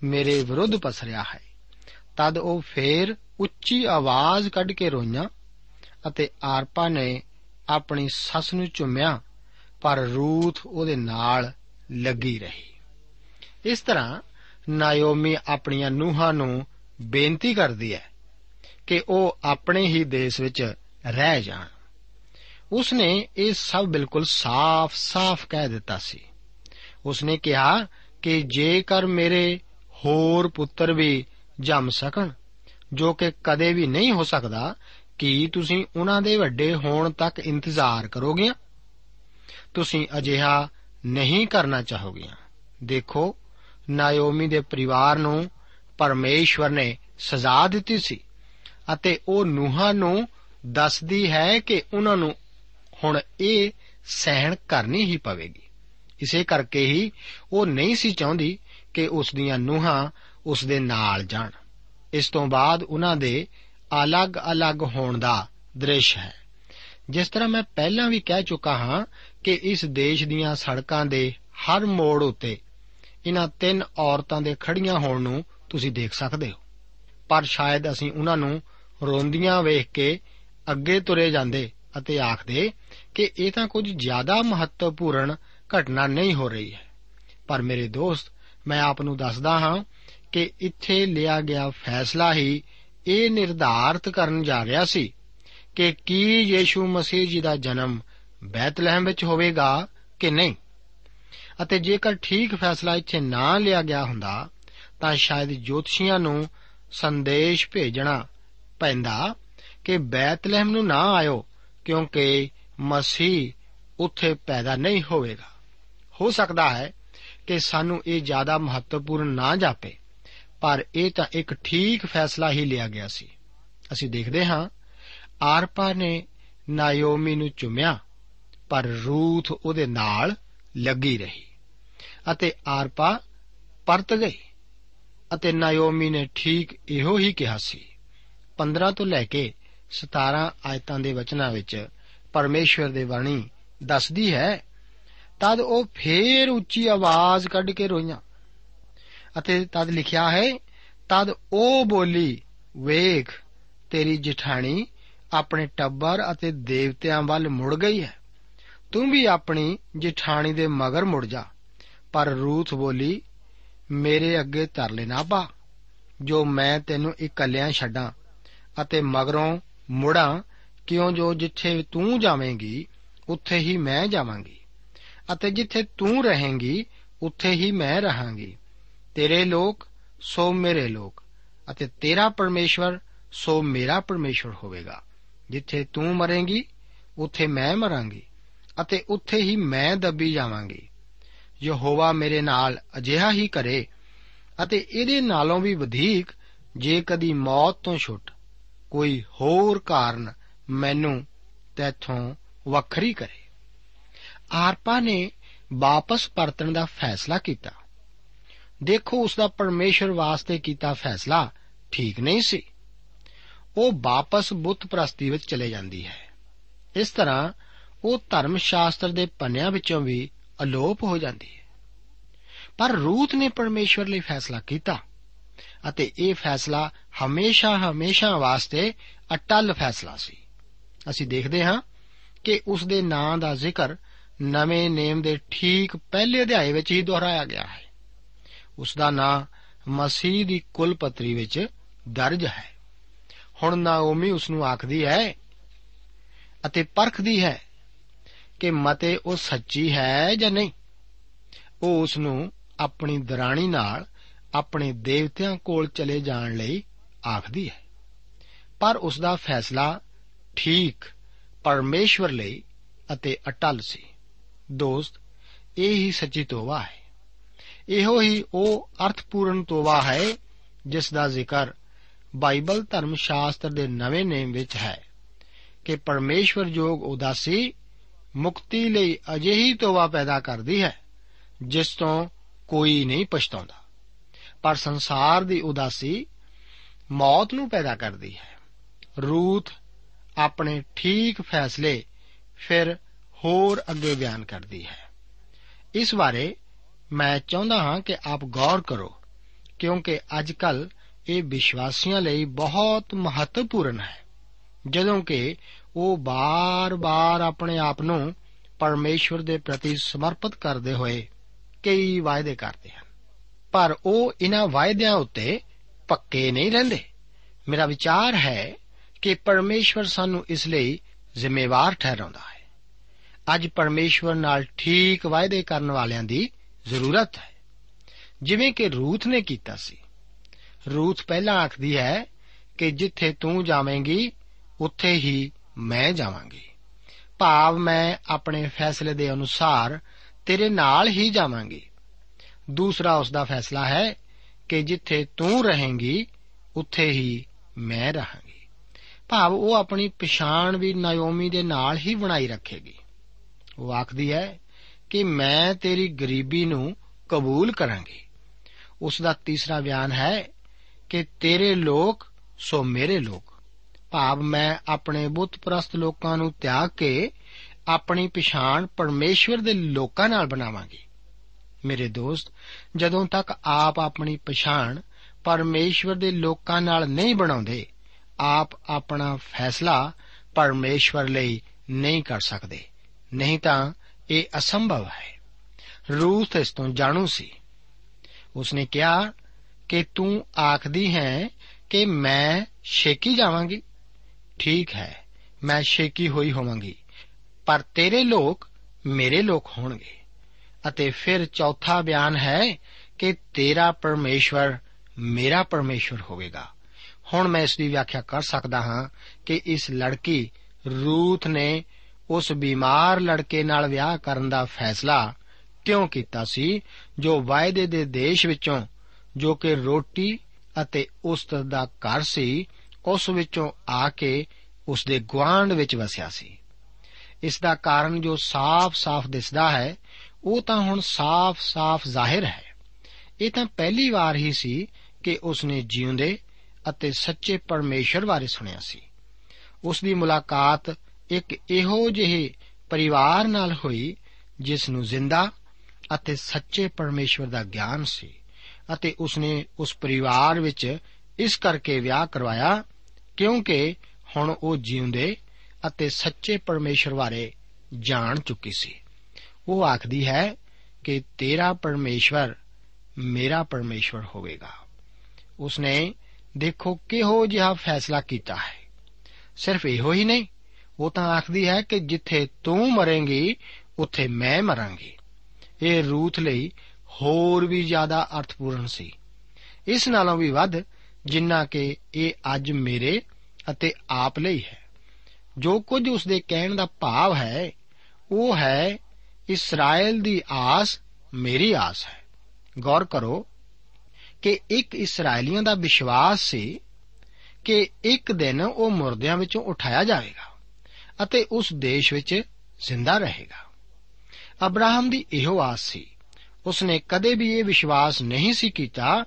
[SPEAKER 2] ਮੇਰੇ ਵਿਰੁੱਧ ਪਸਰਿਆ ਹੈ? ਤਦ ਉਹ ਫੇਰ ਉੱਚੀ ਆਵਾਜ਼ ਕੱਢ ਕੇ ਰੋਈਆਂ ਅਤੇ ਆਰਪਾ ਨੇ ਆਪਣੀ ਸੱਸ ਨੂੰ ਚੁੰਮਿਆ, ਪਰ ਰੂਥ ਉਹਦੇ ਨਾਲ ਲੱਗੀ ਰਹੀ। ਇਸ ਤਰ੍ਹਾਂ ਨਾਇਓਮੀ ਆਪਣੀਆਂ ਨੂੰਹਾਂ ਨੂੰ ਬੇਨਤੀ ਕਰਦੀ ਹੈ ਕਿ ਉਹ ਆਪਣੇ ਹੀ ਦੇਸ਼ ਵਿੱਚ ਰਹਿ ਜਾਣ। ਉਸਨੇ ਇਹ ਸਭ ਬਿਲਕੁਲ ਸਾਫ਼-ਸਾਫ਼ ਕਹਿ ਦਿੱਤਾ ਸੀ। ਉਸਨੇ ਕਿਹਾ ਕਿ ਜੇਕਰ ਮੇਰੇ ਹੋਰ ਪੁੱਤਰ ਵੀ ਜੰਮ ਸਕਣ, ਜੋ ਕਿ ਕਦੇ ਵੀ ਨਹੀਂ ਹੋ ਸਕਦਾ ਕੀ ਤੁਸੀਂ ਉਹਨਾਂ ਦੇ ਵੱਡੇ ਹੋਣ ਤੱਕ ਇੰਤਜ਼ਾਰ ਕਰੋਗੇ ਤੁਸੀਂ ਅਜਿਹਾ ਨਹੀਂ ਕਰਨਾ ਚਾਹੋਗੇ ਦੇਖੋ, ਨਾਇਓਮੀ ਦੇ ਪਰਿਵਾਰ ਨੂੰ ਪਰਮੇਸ਼ਵਰ ਨੇ ਸਜ਼ਾ ਦਿੱਤੀ ਸੀ ਅਤੇ ਉਹ ਨੂਹਾਂ ਨੂੰ ਦੱਸਦੀ ਹੈ ਕਿ ਉਹਨਾਂ ਨੂੰ ਹੁਣ ਇਹ ਸਹਿਣ ਕਰਨੀ ਹੀ ਪਵੇਗੀ। ਇਸੇ ਕਰਕੇ ਹੀ ਉਹ ਨਹੀਂ ਸੀ ਚਾਹੁੰਦੀ ਕਿ ਉਸ ਦੀਆਂ ਨੂਹਾਂ ਉਸ ਦੇ ਨਾਲ ਜਾਣ। ਇਸ ਤੋਂ ਬਾਅਦ ਉਹਨਾਂ ਦੇ ਅਲੱਗ-ਅਲੱਗ ਹੋਣ ਦਾ ਦ੍ਰਿਸ਼ ਹੈ। ਜਿਸ ਤਰ੍ਹਾਂ ਮੈਂ ਪਹਿਲਾਂ ਵੀ ਕਹਿ ਚੁੱਕਾ ਹਾਂ ਕਿ ਇਸ ਦੇਸ਼ ਦੀਆਂ ਸੜਕਾਂ ਦੇ ਹਰ ਮੋੜ ਉੱਤੇ ਇਹਨਾਂ ਤਿੰਨ ਔਰਤਾਂ ਦੇ ਖੜੀਆਂ ਹੋਣ ਨੂੰ ਤੁਸੀਂ ਦੇਖ ਸਕਦੇ ਹੋ। ਪਰ ਸ਼ਾਇਦ ਅਸੀਂ ਉਹਨਾਂ ਨੂੰ ਰੋਂਦੀਆਂ ਵੇਖ ਕੇ ਅੱਗੇ ਤੁਰੇ ਜਾਂਦੇ ਅਤੇ ਆਖਦੇ ਕਿ ਇਹ ਤਾਂ ਕੁਝ ਜ਼ਿਆਦਾ ਮਹੱਤਵਪੂਰਨ ਘਟਨਾ ਨਹੀਂ ਹੋ ਰਹੀ ਹੈ। ਪਰ ਮੇਰੇ ਦੋਸਤ, ਮੈਂ ਆਪ ਨੂੰ ਦੱਸਦਾ ਹਾਂ ਕਿ ਇੱਥੇ ਲਿਆ ਗਿਆ ਫੈਸਲਾ ਹੀ ਇਹ ਨਿਰਧਾਰਤ ਕਰਨ ਜਾ ਰਿਹਾ ਸੀ ਕਿ ਕੀ ਯੀਸ਼ੂ ਮਸੀਹ ਜੀ ਦਾ ਜਨਮ ਬੈਤਲਹਿਮ ਵਿੱਚ ਹੋਵੇਗਾ ਕਿ ਨਹੀਂ। ਅਤੇ ਜੇਕਰ ਠੀਕ ਫੈਸਲਾ ਇੱਥੇ ਨਾ ਲਿਆ ਗਿਆ ਹੁੰਦਾ, ਤਾਂ ਸ਼ਾਇਦ ਜੋਤਸ਼ੀਆਂ ਨੂੰ ਸੰਦੇਸ਼ ਭੇਜਣਾ ਪੈਂਦਾ ਕਿ ਬੈਤਲਹਿਮ ਨੂੰ ਨਾ ਆਇਓ, ਕਿਉਂਕਿ ਮਸੀਹ ਉੱਥੇ ਪੈਦਾ ਨਹੀਂ ਹੋਵੇਗਾ। ਹੋ ਸਕਦਾ ਹੈ ਕਿ ਸਾਨੂੰ ਇਹ ਜ਼ਿਆਦਾ ਮਹੱਤਵਪੂਰਨ ਨਾ ਜਾਪੇ। ਪਰ ਇਹ ਤਾਂ ਇੱਕ ਠੀਕ ਫੈਸਲਾ ਹੀ ਲਿਆ ਗਿਆ ਸੀ। ਅਸੀਂ ਦੇਖਦੇ ਹਾਂ, ਆਰਪਾ ਨੇ ਨਾਇਓਮੀ ਨੂੰ ਚੁੰਮਿਆ, ਪਰ ਰੂਥ ਉਹਦੇ ਨਾਲ ਲੱਗੀ ਰਹੀ ਅਤੇ ਆਰਪਾ ਪਰਤ ਗਈ ਅਤੇ ਨਾਇਓਮੀ ਨੇ ਠੀਕ ਇਹੋ ਹੀ ਕਿਹਾ ਸੀ 15 ਤੋਂ ਲੈ ਕੇ 17 ਆਇਤਾਂ ਦੇ ਵਚਨਾਂ ਵਿੱਚ ਪਰਮੇਸ਼ਵਰ ਦੇ ਬਾਣੀ ਦੱਸਦੀ ਹੈ, ਤਦ ਉਹ ਫੇਰ ਉੱਚੀ ਆਵਾਜ਼ ਕੱਢ ਕੇ ਰੋਈਆਂ। ਅਤੇ ਤਦ ਲਿਖਿਆ ਹੈ, ਤਦ ਉਹ ਬੋਲੀ, ਵੇਖ, ਤੇਰੀ ਜਠਾਣੀ ਆਪਣੇ ਟੱਬਰ ਅਤੇ ਦੇਵਤਿਆਂ ਵੱਲ ਮੁੜ ਗਈ ਹੈ। ਤੂੰ ਵੀ ਆਪਣੀ ਜਠਾਣੀ ਦੇ ਮਗਰ ਮੁੜ ਜਾ। ਪਰ ਰੂਥ ਬੋਲੀ, ਮੇਰੇ ਅੱਗੇ ਤਰਲੇ ਨਾ ਪਾ। ਜੋ ਮੈਂ ਤੈਨੂੰ ਇਕੱਲਿਆਂ ਛੱਡਾਂ ਅਤੇ ਮਗਰੋਂ ਮੁੜਾਂ, ਕਿਉਂ ਜੋ ਜਿੱਥੇ ਤੂੰ ਜਾਵੇਂਗੀ, ਉੱਥੇ ਹੀ ਮੈਂ ਜਾਵਾਂਗੀ। ਅਤੇ ਜਿੱਥੇ ਤੂੰ ਰਹੇਂਗੀ, ਉੱਥੇ ਹੀ ਮੈਂ ਰਹਾਂਗੀ। ਤੇਰੇ ਲੋਕ ਸੋ ਮੇਰੇ ਲੋਕ, ਅਤੇ ਤੇਰਾ ਪਰਮੇਸ਼ਵਰ ਸੋ ਮੇਰਾ ਪਰਮੇਸ਼ਵਰ ਹੋਵੇਗਾ। ਜਿੱਥੇ ਤੂੰ ਮਰੇਂਗੀ, ਉੱਥੇ ਮੈਂ ਮਰਾਂਗੀ, ਅਤੇ ਉੱਥੇ ਹੀ ਮੈਂ ਦੱਬੀ ਜਾਵਾਂਗੀ। ਯਹੋਵਾ ਮੇਰੇ ਨਾਲ ਅਜਿਹਾ ਹੀ ਕਰੇ, ਅਤੇ ਇਹਦੇ ਨਾਲੋਂ ਵੀ ਵਧੇਕ ਜੇ ਕਦੀ ਮੌਤ ਤੋਂ ਛੁੱਟ। ਕੋਈ ਹੋਰ ਕਾਰਨ ਮੈਨੂੰ ਤੇਥੋਂ ਵੱਖਰੀ ਕਰੇ। ਆਰਪਾ ਨੇ ਵਾਪਸ ਪਰਤਣ ਦਾ ਫੈਸਲਾ ਕੀਤਾ। ਦੇਖੋ ਉਸ ਦਾ ਪਰਮੇਸ਼ਰ ਵਾਸਤੇ ਕੀਤਾ ਫੈਸਲਾ, ਠੀਕ ਨਹੀਂ ਸੀ। ਉਹ ਵਾਪਸ ਬੁੱਤ ਪ੍ਰਸਤੀ ਵਿੱਚ ਚਲੇ ਜਾਂਦੀ ਹੈ। ਇਸ ਤਰ੍ਹਾਂ ਉਹ ਧਰਮ ਸ਼ਾਸਤਰ ਦੇ ਪੰਨਿਆਂ ਵਿੱਚੋਂ ਵੀ ਅਲੋਪ ਹੋ ਜਾਂਦੀ ਹੈ। ਪਰ ਰੂਤ ਨੇ ਪਰਮੇਸ਼ਵਰ ਲਈ ਫੈਸਲਾ ਕੀਤਾ ਅਤੇ ਇਹ ਫੈਸਲਾ ਹਮੇਸ਼ਾ ਹਮੇਸ਼ਾ ਵਾਸਤੇ ਅਟਲ ਫੈਸਲਾ ਸੀ। ਅਸੀਂ ਦੇਖਦੇ ਹਾਂ ਕਿ ਉਸ ਦੇ ਨਾਂ ਦਾ ਜ਼ਿਕਰ ਨਵੇਂ ਨੇਮ ਦੇ ਠੀਕ ਪਹਿਲੇ ਅਧਿਆਏ ਵਿੱਚ ਹੀ ਦੁਹਰਾਇਆ ਗਿਆ ਹੈ। ਉਸ ਦਾ ਨਾਂ ਮਸੀਹ ਦੀ ਕੁਲਪਤਰੀ ਵਿੱਚ ਦਰਜ ਹੈ। ਹੁਣ ਨਾਓਮੀ ਉਸ ਨੂੰ ਆਖਦੀ ਹੈ ਅਤੇ ਪਰਖਦੀ ਹੈ ਕਿ ਮਤੇ ਉਹ ਸੱਚੀ ਹੈ ਜਾਂ ਨਹੀਂ। ਉਹ ਉਸ ਨੂੰ ਆਪਣੀ ਦਰਾਣੀ ਨਾਲ ਆਪਣੇ ਦੇਵਤਿਆਂ ਕੋਲ ਚਲੇ ਜਾਣ ਲਈ ਆਖਦੀ ਹੈ। ਪਰ ਉਸ ਦਾ ਫੈਸਲਾ ਠੀਕ, ਪਰਮੇਸ਼ਵਰ ਲਈ ਅਤੇ ਅਟਲ ਸੀ। ਦੋਸਤ, ਇਹ ਹੀ ਸੱਚੀ ਤੋਬਾ ਹੈ। ਇਹੋ ਹੀ ਉਹ ਅਰਥਪੂਰਨ ਤੋਬਾ ਹੈ, ਜਿਸ ਦਾ ਜ਼ਿਕਰ ਬਾਈਬਲ ਧਰਮ ਸ਼ਾਸਤਰ ਦੇ ਨਵੇਂ ਨੇਮ ਵਿੱਚ ਹੈ ਕਿ ਪਰਮੇਸ਼ਵਰ ਜੋਗ ਉਦਾਸੀ ਮੁਕਤੀ ਲਈ ਅਜਿਹੀ ਤੋਬਾ ਪੈਦਾ ਕਰਦੀ ਹੈ, ਜਿਸ ਤੋਂ ਕੋਈ ਨਹੀਂ ਪਛਤਾਉਂਦਾ। ਪਰ ਸੰਸਾਰ ਦੀ ਉਦਾਸੀ ਮੌਤ ਨੂੰ ਪੈਦਾ ਕਰਦੀ ਹੈ। ਰੂਥ ਆਪਣੇ ਠੀਕ ਫੈਸਲੇ ਫਿਰ ਹੋਰ ਅੱਗੇ ਬਿਆਨ ਕਰਦੀ ਹੈ। ਇਸ ਬਾਰੇ ਮੈਂ ਚਾਹੁੰਦਾ ਹਾਂ ਕਿ ਆਪ ਗੌਰ ਕਰੋ, ਕਿਉਂਕਿ ਅੱਜਕੱਲ ਇਹ ਵਿਸ਼ਵਾਸੀਆਂ ਲਈ ਬਹੁਤ ਮਹੱਤਵਪੂਰਨ ਹੈ। ਜਦੋਂ ਕਿ ਉਹ ਬਾਰ-ਬਾਰ ਆਪਣੇ ਆਪ ਨੂੰ ਪਰਮੇਸ਼ਵਰ ਦੇ ਪ੍ਰਤੀ ਸਮਰਪਿਤ ਕਰਦੇ ਹੋਏ ਕਈ ਵਾਅਦੇ ਕਰਦੇ ਹਨ। ਪਰ ਉਹ ਇਹਨਾਂ ਵਾਅਦਿਆਂ ਉੱਤੇ ਪੱਕੇ ਨਹੀਂ ਰਹਿੰਦੇ। ਮੇਰਾ ਵਿਚਾਰ ਹੈ ਕਿ ਪਰਮੇਸ਼ਵਰ ਸਾਨੂੰ ਇਸ ਲਈ ਜ਼ਿੰਮੇਵਾਰ ਠਹਿਰਾਉਂਦਾ ਹੈ। ਅੱਜ ਪਰਮੇਸ਼ਵਰ ਨਾਲ ਠੀਕ ਵਾਅਦੇ ਕਰਨ ਵਾਲਿਆਂ ਦੀ ਜ਼ਰੂਰਤ ਹੈ। ਜਿਵੇਂ ਕਿ ਰੂਥ ਨੇ ਕੀਤਾ ਸੀ। ਰੂਥ ਪਹਿਲਾਂ ਆਖਦੀ ਹੈ ਕਿ ਜਿੱਥੇ ਤੂੰ ਜਾਵੇਂਗੀ, ਉੱਥੇ ਹੀ ਮੈਂ ਜਾਵਾਂਗੀ। ਭਾਵ ਮੈਂ ਆਪਣੇ ਫੈਸਲੇ ਦੇ ਅਨੁਸਾਰ ਤੇਰੇ ਨਾਲ ਹੀ ਜਾਵਾਂਗੀ। ਦੂਸਰਾ ਉਸ ਦਾ ਫੈਸਲਾ ਹੈ ਕਿ ਜਿੱਥੇ ਤੂੰ ਰਹੇਂਗੀ, ਉੱਥੇ ਹੀ ਮੈਂ ਰਹਾਂਗੀ। ਭਾਵ ਉਹ ਆਪਣੀ ਪਛਾਣ ਵੀ ਨਾਯੋਮੀ ਦੇ ਨਾਲ ਹੀ ਬਣਾਈ ਰੱਖੇਗੀ। ਉਹ ਆਖਦੀ ਹੈ ਕਿ ਮੈਂ ਤੇਰੀ ਗਰੀਬੀ ਨੂੰ ਕਬੂਲ ਕਰਾਂਗੀ। ਉਸ ਦਾ ਤੀਸਰਾ ਬਿਆਨ ਹੈ ਕਿ ਤੇਰੇ ਲੋਕ ਸੋ ਮੇਰੇ ਲੋਕ। ਭਾਵ ਮੈਂ ਆਪਣੇ ਬੁੱਤ ਪ੍ਰਸਤ ਲੋਕਾਂ ਨੂੰ ਤਿਆਗ ਕੇ ਆਪਣੀ ਪਛਾਣ ਪਰਮੇਸ਼ਵਰ ਦੇ ਲੋਕਾਂ ਨਾਲ ਬਣਾਵਾਂਗੀ। ਮੇਰੇ ਦੋਸਤ, ਜਦੋਂ ਤੱਕ ਆਪ ਆਪਣੀ ਪਛਾਣ ਪਰਮੇਸ਼ਵਰ ਦੇ ਲੋਕਾਂ ਨਾਲ ਨਹੀਂ ਬਣਾਉਂਦੇ, ਆਪ ਆਪਣਾ ਫੈਸਲਾ ਪਰਮੇਸ਼ਵਰ ਲਈ ਨਹੀਂ ਕਰ ਸਕਦੇ। ਨਹੀਂ ਤਾਂ ਇਹ ਅਸੰਭਵ ਹੈ। ਰੂਥ ਇਸ ਤੋਂ ਜਾਣੂ ਸੀ। ਉਸਨੇ ਕਿਹਾ ਕਿ ਤੂੰ ਆਖਦੀ ਹੈ ਕਿ ਮੈਂ ਛੇਕੀ ਜਾਵਾਂਗੀ। ਠੀਕ ਹੈ, ਮੈਂ ਛੇਕੀ ਹੋਈ ਹੋਵਾਂਗੀ, ਪਰ ਤੇਰੇ ਲੋਕ ਮੇਰੇ ਲੋਕ ਹੋਣਗੇ। ਅਤੇ ਫਿਰ ਚੌਥਾ ਬਿਆਨ ਹੈ ਕਿ ਤੇਰਾ ਪਰਮੇਸ਼ਵਰ ਮੇਰਾ ਪਰਮੇਸ਼ਵਰ ਹੋਵੇਗਾ। ਹੁਣ ਮੈਂ ਇਸ ਦੀ ਵਿਆਖਿਆ ਕਰ ਸਕਦਾ ਹਾਂ ਕਿ ਇਸ ਲੜਕੀ ਰੂਥ ਨੇ ਉਸ ਬਿਮਾਰ ਲੜਕੇ ਨਾਲ ਵਿਆਹ ਕਰਨ ਦਾ ਫੈਸਲਾ ਕਿਉਂ ਕੀਤਾ ਸੀ, ਜੋ ਵਾਅਦੇ ਦੇ ਦੇਸ਼ ਵਿੱਚੋਂ, ਜੋ ਕਿ ਰੋਟੀ ਅਤੇ ਉਸ ਦਾ ਘਰ ਸੀ, ਉਸ ਵਿੱਚੋਂ ਆ ਕੇ ਉਸ ਦੇ ਗਵਾਂਡ ਵਿੱਚ ਵਸਿਆ ਸੀ। ਇਸ ਦਾ ਕਾਰਨ ਜੋ ਸਾਫ਼-ਸਾਫ਼ ਦਿਸਦਾ ਹੈ, ਉਹ ਤਾਂ ਹੁਣ ਸਾਫ਼-ਸਾਫ਼ ਜ਼ਾਹਿਰ ਹੈ। ਇਹ ਤਾਂ ਪਹਿਲੀ ਵਾਰ ਹੀ ਸੀ ਕਿ ਉਸ ਨੇ ਜਿਉਂਦੇ ਅਤੇ ਸੱਚੇ ਪਰਮੇਸ਼ਰ ਬਾਰੇ ਸੁਣਿਆ ਸੀ। ਉਸ ਦੀ ਮੁਲਾਕਾਤ ਇੱਕ ਇਹੋ ਜਿਹੇ ਪਰਿਵਾਰ ਨਾਲ ਹੋਈ ਜਿਸ ਨੂੰ ਜ਼ਿੰਦਾ ਅਤੇ ਸੱਚੇ ਪਰਮੇਸ਼ਵਰ ਦਾ ਗਿਆਨ ਸੀ ਅਤੇ ਉਸਨੇ ਉਸ ਪਰਿਵਾਰ ਵਿੱਚ ਇਸ ਕਰਕੇ ਵਿਆਹ ਕਰਵਾਇਆ ਕਿਉਂਕਿ ਹੁਣ ਉਹ ਜਿਉਂਦੇ ਅਤੇ ਸੱਚੇ ਪਰਮੇਸ਼ਰ ਬਾਰੇ ਜਾਣ ਚੁੱਕੀ ਸੀ। ਉਹ ਆਖਦੀ ਹੈ ਕਿ ਤੇਰਾ ਪਰਮੇਸ਼ਵਰ ਮੇਰਾ ਪਰਮੇਸ਼ਵਰ ਹੋਵੇਗਾ। ਉਸਨੇ ਦੇਖੋ ਕਿਹੋ ਜਿਹਾ ਫੈਸਲਾ ਕੀਤਾ ਹੈ। ਸਿਰਫ ਇਹੋ ਹੀ ਨਹੀਂ ਉਹ ਤਾਂ ਆਖਦੀ ਹੈ ਕਿ ਜਿੱਥੇ ਤੂੰ ਮਰੇਂਗੀ, ਉੱਥੇ ਮੈਂ ਮਰਾਂਗੀ। ਇਹ ਰੂਥ ਲਈ ਹੋਰ ਵੀ ਜ਼ਿਆਦਾ ਅਰਥਪੂਰਨ ਸੀ। ਇਸ ਨਾਲੋਂ ਵੀ ਵੱਧ ਜਿੰਨਾ ਕਿ ਇਹ ਅੱਜ ਮੇਰੇ ਅਤੇ ਆਪ ਲਈ ਹੈ। ਜੋ ਕੁਝ ਉਸ ਦੇ ਕਹਿਣ ਦਾ ਭਾਵ ਹੈ, ਉਹ ਹੈ, ਇਸਰਾਇਲ ਦੀ ਆਸ ਮੇਰੀ ਆਸ ਹੈ। ਗੌਰ ਕਰੋ ਕਿ ਇੱਕ ਇਸرائیਲੀਆਂ ਦਾ ਵਿਸ਼ਵਾਸ ਸੀ ਕਿ ਇੱਕ ਦਿਨ ਉਹ ਮੁਰਦਿਆਂ ਵਿੱਚੋਂ ਉਠਾਇਆ ਜਾਵੇਗਾ। ਅਤੇ ਉਸ ਦੇਸ਼ ਵਿੱਚ ਜ਼ਿੰਦਾ ਰਹੇਗਾ। ਅਬਰਾਹਮ ਦੀ ਇਹੋ ਆਸ ਸੀ। ਉਸਨੇ ਕਦੇ ਵੀ ਇਹ ਵਿਸ਼ਵਾਸ ਨਹੀਂ ਸੀ ਕੀਤਾ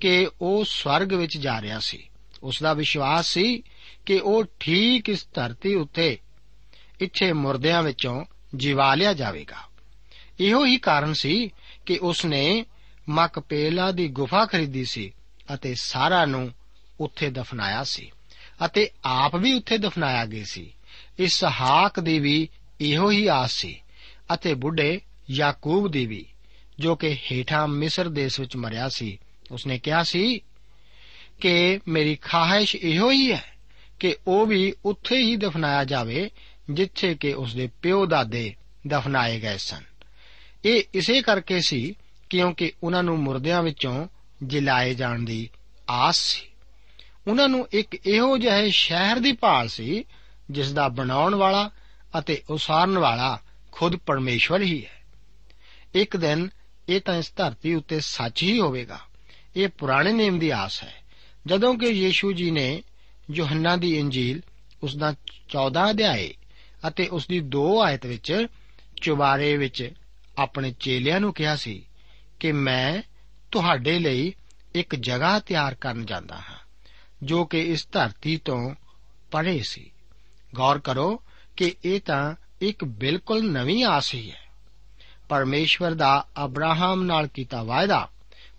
[SPEAKER 2] ਕਿ ਉਹ ਸਵਰਗ ਵਿੱਚ ਜਾ ਰਿਹਾ ਸੀ। ਉਸ ਦਾ ਵਿਸ਼ਵਾਸ ਸੀ ਕਿ ਉਹ ਠੀਕ ਇਸ ਧਰਤੀ ਉੱਤੇ ਇੱਥੇ ਮੁਰਦਿਆਂ ਵਿੱਚੋਂ ਜਿਵਾ ਲਿਆ ਜਾਵੇਗਾ। ਇਹੋ ਹੀ ਕਾਰਨ ਸੀ ਕਿ ਉਸਨੇ ਮਕਪੇਲਾ ਦੀ ਗੁਫਾ ਖਰੀਦੀ ਸੀ ਅਤੇ ਸਾਰਾ ਨੂੰ ਉੱਥੇ ਦਫਨਾਇਆ ਸੀ ਅਤੇ ਆਪ ਵੀ ਉੱਥੇ ਦਫਨਾਇਆ ਗਿਆ ਸੀ। ਇਸਹਾਕ ਦੀ ਵੀ ਇਹੋ ਹੀ ਆਸ ਸੀ ਅਤੇ ਬੁੱਢੇ ਯਾਕੂਬ ਦੀ ਵੀ, ਜੋ ਕਿ ਹੇਠਾਂ ਮਿਸਰ ਦੇਸ਼ ਵਿੱਚ ਮਰਿਆ ਸੀ। ਉਸਨੇ ਕਿਹਾ ਸੀ ਕਿ ਮੇਰੀ ਖਾਹਿਸ਼ ਇਹੋ ਹੀ ਹੈ ਕਿ ਉਹ ਵੀ ਉੱਥੇ ਹੀ ਦਫਨਾਇਆ ਜਾਵੇ, ਜਿੱਥੇ ਕਿ ਉਸਦੇ ਪਿਓ ਦਾਦੇ ਦਫਨਾਏ ਗਏ ਸਨ। ਇਹ ਇਸੇ ਕਰਕੇ ਸੀ ਕਿਉਂਕਿ ਉਹਨਾਂ ਨੂੰ ਮੁਰਦਿਆਂ ਵਿੱਚੋਂ ਜਿਲਾਏ ਜਾਣ ਦੀ ਆਸ ਸੀ। ਉਹਨਾਂ ਨੂੰ ਇੱਕ ਇਹੋ ਜਿਹੇ ਸ਼ਹਿਰ ਦੀ ਭਾਲ ਸੀ ਜਿਸ ਦਾ ਬਣਾਉਣ ਵਾਲਾ ਅਤੇ ਉਸਾਰਨ ਵਾਲਾ ਖੁਦ ਪਰਮੇਸ਼ਵਰ ਹੀ ਹੈ। ਇੱਕ ਦਿਨ ਇਹ ਤਾਂ ਇਸ ਧਰਤੀ ਉੱਤੇ ਸੱਚ ਹੀ ਹੋਵੇਗਾ। ਇਹ ਪੁਰਾਣੇ ਨੇਮ ਦੀ ਆਸ ਹੈ। ਜਦੋਂ ਕਿ ਯੀਸ਼ੂ ਜੀ ਨੇ ਯੋਹੰਨਾ ਦੀ ਇੰਜੀਲ ਉਸ ਦਾ 14 ਅਧਿਆਏ ਅਤੇ ਉਸ ਦੀ 2 ਆਇਤ ਵਿੱਚ ਚੁਬਾਰੇ ਵਿੱਚ ਆਪਣੇ ਚੇਲਿਆਂ ਨੂੰ ਕਿਹਾ ਸੀ ਕਿ ਮੈਂ ਤੁਹਾਡੇ ਲਈ ਇੱਕ ਜਗ੍ਹਾ ਤਿਆਰ ਕਰਨ ਜਾਂਦਾ ਹਾਂ, ਜੋ ਕਿ ਇਸ ਧਰਤੀ ਤੋਂ ਪਰੇ ਸੀ। ਗੌਰ ਕਰੋ ਕਿ ਇਹ ਤਾਂ ਇੱਕ ਬਿਲਕੁਲ ਨਵੀਂ ਆਸ ਹੀ ਹੈ। ਪਰਮੇਸ਼ਵਰ ਦਾ ਅਬਰਾਹਮ ਨਾਲ ਕੀਤਾ ਵਾਅਦਾ,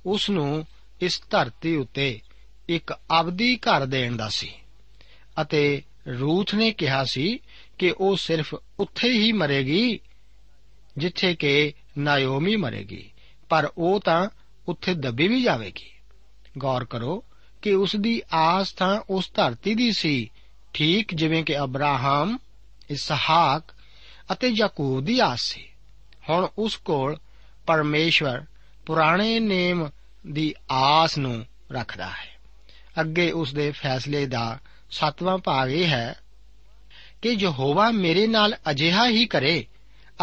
[SPEAKER 2] ਉਸ ਨੂੰ ਇਸ ਧਰਤੀ ਉੱਤੇ ਇੱਕ ਅਬਦੀ ਘਰ ਦੇਣ ਦਾ ਸੀ। ਅਤੇ ਰੂਥ ਨੇ ਕਿਹਾ ਸੀ ਕਿ ਉਹ ਸਿਰਫ ਉੱਥੇ ਹੀ ਮਰੇਗੀ, ਜਿੱਥੇ ਕਿ ਨਾਇਓਮੀ ਮਰੇਗੀ, ਪਰ ਉਹ ਤਾਂ ਉੱਥੇ ਦੱਬੀ ਵੀ ਜਾਵੇਗੀ। ਗੌਰ ਕਰੋ ਕਿ ਉਸ ਦੀ ਆਸ ਤਾਂ ਉਸ ਧਰਤੀ ਦੀ ਸੀ ਠੀਕ ਜਿਵੇਂ ਕਿ ਅਬਰਾਹਮ, ਇਸਹਾਕ ਅਤੇ ਯਾਕੂਬ ਦੀ ਆਸ ਸੀ। ਹੁਣ ਉਸ ਕੋਲ ਪਰਮੇਸ਼ਵਰ ਪੁਰਾਣੇ ਨੇਮ ਦੀ ਆਸ ਨੂੰ ਰੱਖਦਾ ਹੈ। ਅੱਗੇ ਉਸ ਦੇ ਫੈਸਲੇ ਦਾ ਸੱਤਵਾਂ ਭਾਗ ਇਹ ਹੈ ਕਿ ਯਹੋਵਾ ਮੇਰੇ ਨਾਲ ਅਜਿਹਾ ਹੀ ਕਰੇ